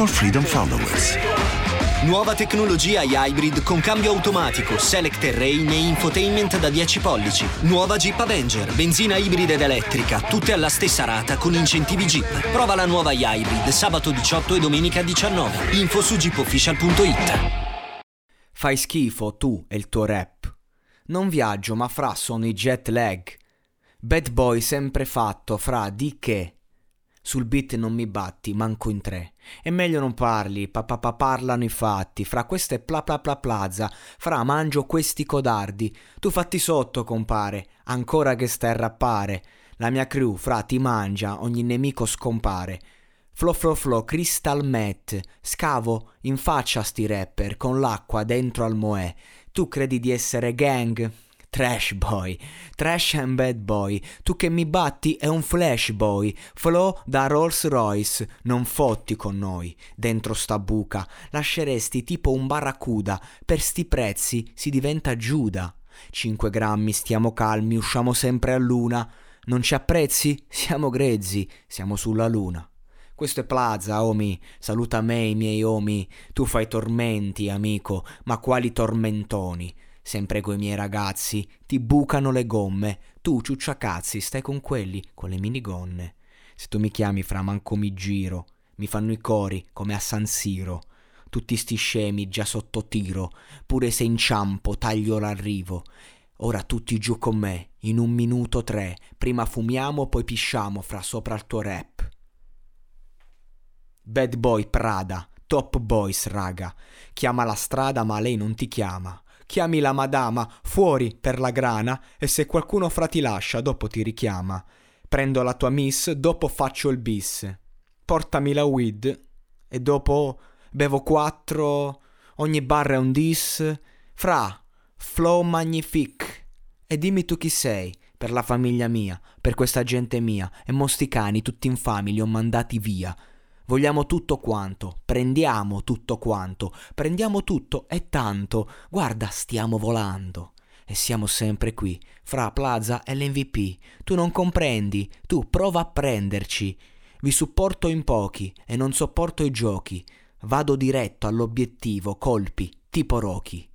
for Freedom Followers. Nuova tecnologia Hybrid con cambio automatico, select terrain e infotainment da 10 pollici. Nuova Jeep Avenger, benzina ibrida ed elettrica, tutte alla stessa rata con incentivi Jeep. Prova la nuova Hybrid sabato 18 e domenica 19. Info su jeepofficial.it. Fai schifo tu e il tuo rap. Non viaggio, ma fra sono i jet lag. Bad boy sempre fatto, fra di che. Sul beat non mi batti, manco in tre. È meglio non parli, papà pa, parlano i fatti. Fra queste pla pla pla plaza, fra mangio questi codardi. Tu fatti sotto, compare, ancora che stai a rappare. La mia crew, fra, ti mangia, ogni nemico scompare. Flo flo flo, crystal met, scavo in faccia a sti rapper con l'acqua dentro al moè. Tu credi di essere gang? Trash boy, trash and bad boy, tu che mi batti è un flash boy, flow da Rolls Royce, non fotti con noi, dentro sta buca, lasceresti tipo un barracuda, per sti prezzi si diventa Giuda. 5 grammi, stiamo calmi, usciamo sempre a luna, non ci apprezzi? Siamo grezzi, siamo sulla luna. Questo è Plaza, omi, saluta me i miei omi, tu fai tormenti, amico, ma quali tormentoni? Sempre coi miei ragazzi, ti bucano le gomme, tu ciucciacazzi stai con quelli, con le minigonne. Se tu mi chiami fra manco mi giro, mi fanno i cori come a San Siro. Tutti sti scemi già sotto tiro, pure se inciampo taglio l'arrivo. Ora tutti giù con me, in un minuto tre, prima fumiamo poi pisciamo fra sopra il tuo rap. Bad boy Prada, top boys raga, chiama la strada ma lei non ti chiama chiami la madama fuori per la grana e se qualcuno fra ti lascia dopo ti richiama. Prendo la tua miss, dopo faccio il bis. Portami la weed e dopo bevo quattro, ogni barra è un dis. Fra, flow magnifique. E dimmi tu chi sei, per la famiglia mia, per questa gente mia, e mosti cani tutti infami li ho mandati via. Vogliamo tutto quanto, prendiamo tutto quanto, prendiamo tutto e tanto, guarda, stiamo volando. E siamo sempre qui, fra Plaza e l'MVP. Tu non comprendi, tu prova a prenderci. Vi supporto in pochi e non sopporto i giochi. Vado diretto all'obiettivo, colpi, tipo Rocky.